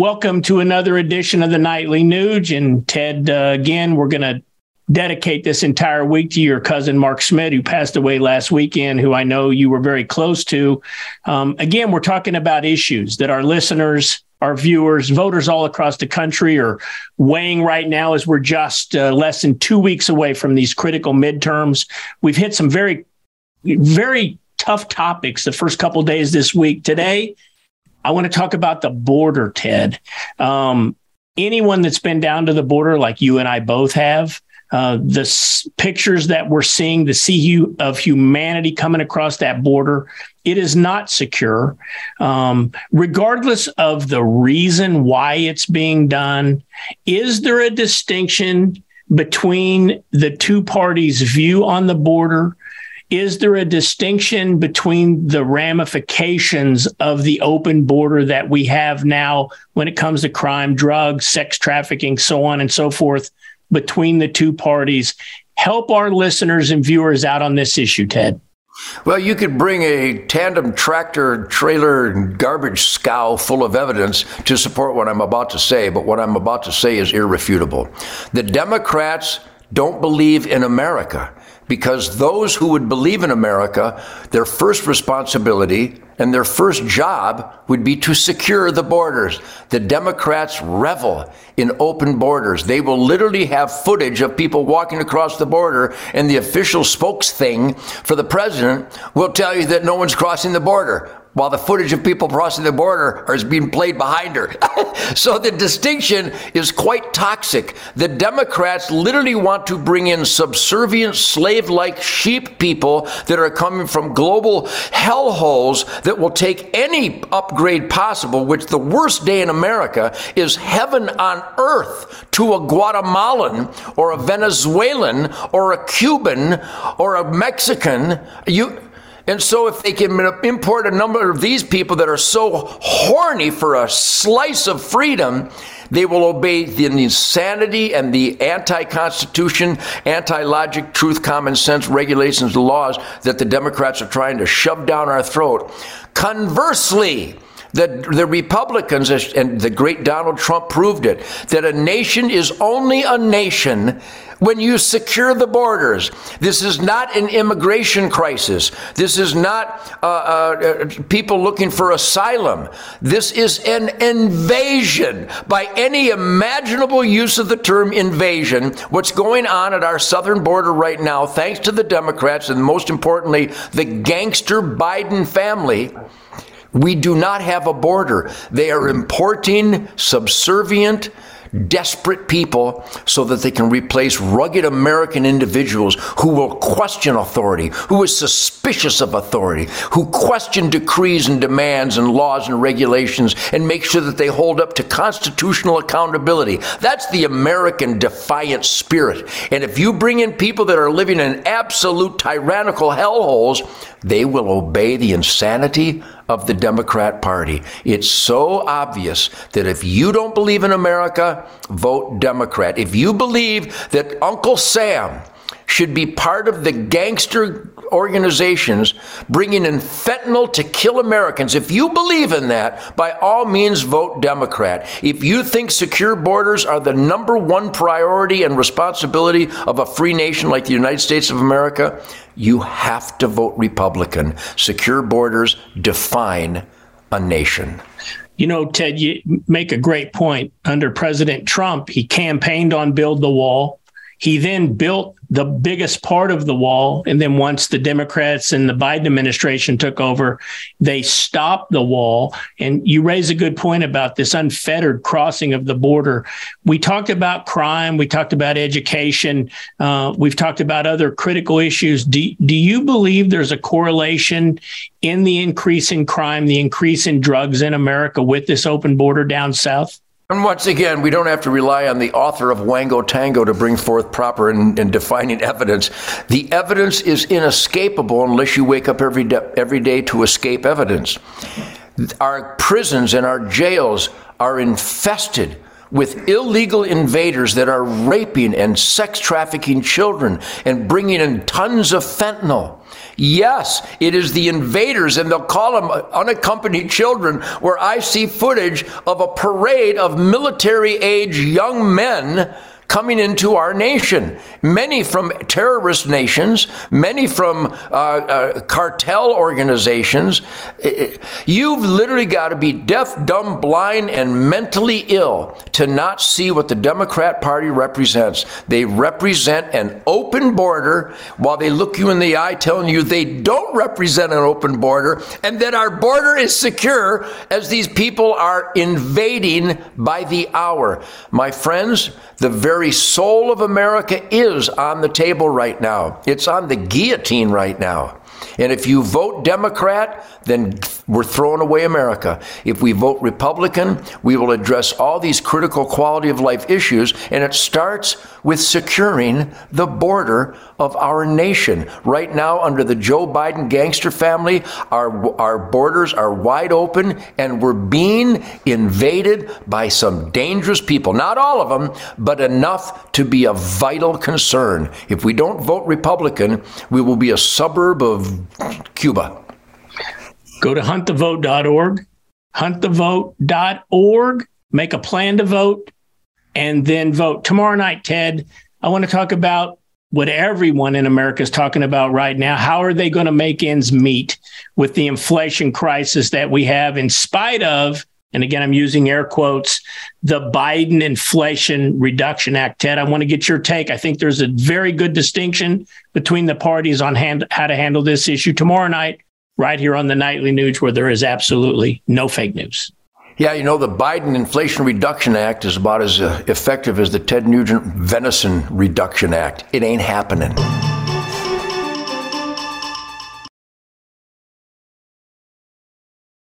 welcome to another edition of the Nightly Nuge. And Ted, uh, again, we're going to dedicate this entire week to your cousin Mark Schmidt, who passed away last weekend, who I know you were very close to. Um, again, we're talking about issues that our listeners, our viewers, voters all across the country are weighing right now as we're just uh, less than two weeks away from these critical midterms. We've hit some very, very tough topics the first couple days this week. Today, I want to talk about the border, Ted. Um, anyone that's been down to the border, like you and I both have, uh, the s- pictures that we're seeing, the sea of humanity coming across that border, it is not secure. Um, regardless of the reason why it's being done, is there a distinction between the two parties' view on the border? Is there a distinction between the ramifications of the open border that we have now when it comes to crime, drugs, sex trafficking, so on and so forth? between the two parties. Help our listeners and viewers out on this issue, Ted. Well, you could bring a tandem tractor trailer garbage scow full of evidence to support what I'm about to say, but what I'm about to say is irrefutable. The Democrats don't believe in America because those who would believe in America, their first responsibility and their first job would be to secure the borders. The Democrats revel in open borders. They will literally have footage of people walking across the border, and the official spokes thing for the president will tell you that no one's crossing the border while the footage of people crossing the border is being played behind her. so the distinction is quite toxic. The Democrats literally want to bring in subservient, slave like sheep people that are coming from global hellholes that will take any upgrade possible, which the worst day in America is heaven on earth to a Guatemalan or a Venezuelan or a Cuban or a Mexican. You and so, if they can import a number of these people that are so horny for a slice of freedom, they will obey the insanity and the anti constitution, anti logic, truth, common sense regulations, laws that the Democrats are trying to shove down our throat. Conversely, the, the Republicans and the great Donald Trump proved it that a nation is only a nation when you secure the borders. This is not an immigration crisis. This is not uh, uh, people looking for asylum. This is an invasion by any imaginable use of the term invasion. What's going on at our southern border right now, thanks to the Democrats and most importantly, the gangster Biden family we do not have a border. They are importing subservient, desperate people so that they can replace rugged American individuals who will question authority, who is suspicious of authority, who question decrees and demands and laws and regulations and make sure that they hold up to constitutional accountability. That's the American defiant spirit. And if you bring in people that are living in absolute tyrannical hellholes, they will obey the insanity of the Democrat Party. It's so obvious that if you don't believe in America, vote Democrat. If you believe that Uncle Sam should be part of the gangster organizations bringing in fentanyl to kill Americans. If you believe in that, by all means vote Democrat. If you think secure borders are the number one priority and responsibility of a free nation like the United States of America, you have to vote Republican. Secure borders define a nation. You know, Ted, you make a great point. Under President Trump, he campaigned on build the wall. He then built the biggest part of the wall. And then once the Democrats and the Biden administration took over, they stopped the wall. And you raise a good point about this unfettered crossing of the border. We talked about crime. We talked about education. Uh, we've talked about other critical issues. Do, do you believe there's a correlation in the increase in crime, the increase in drugs in America with this open border down south? And once again, we don't have to rely on the author of Wango Tango to bring forth proper and, and, defining evidence. The evidence is inescapable unless you wake up every, de- every day to escape evidence. Our prisons and our jails are infested with illegal invaders that are raping and sex trafficking children and bringing in tons of fentanyl. Yes, it is the invaders, and they'll call them unaccompanied children, where I see footage of a parade of military age young men coming into our nation. Many from terrorist nations, many from uh, uh, cartel organizations. You've literally got to be deaf, dumb, blind, and mentally ill to not see what the Democrat Party represents. They represent an open border while they look you in the eye telling you they don't represent an open border and that our border is secure as these people are invading by the hour. My friends, the very soul of America is on the table right now. It's on the guillotine right now. And if you vote Democrat, then we're throwing away America. If we vote Republican, we will address all these critical quality of life issues, and it starts with securing the border of our nation. Right now, under the Joe Biden gangster family, our, our borders are wide open, and we're being invaded by some dangerous people. Not all of them, but enough to be a vital concern. If we don't vote Republican, we will be a suburb of Cuba. Go to huntthevote.org, huntthevote.org, make a plan to vote, and then vote. Tomorrow night, Ted, I want to talk about what everyone in America is talking about right now. How are they going to make ends meet with the inflation crisis that we have, in spite of, and again, I'm using air quotes, the Biden Inflation Reduction Act? Ted, I want to get your take. I think there's a very good distinction between the parties on hand, how to handle this issue tomorrow night right here on the Nightly Nuge, where there is absolutely no fake news. Yeah, you know, the Biden Inflation Reduction Act is about as uh, effective as the Ted Nugent Venison Reduction Act. It ain't happening.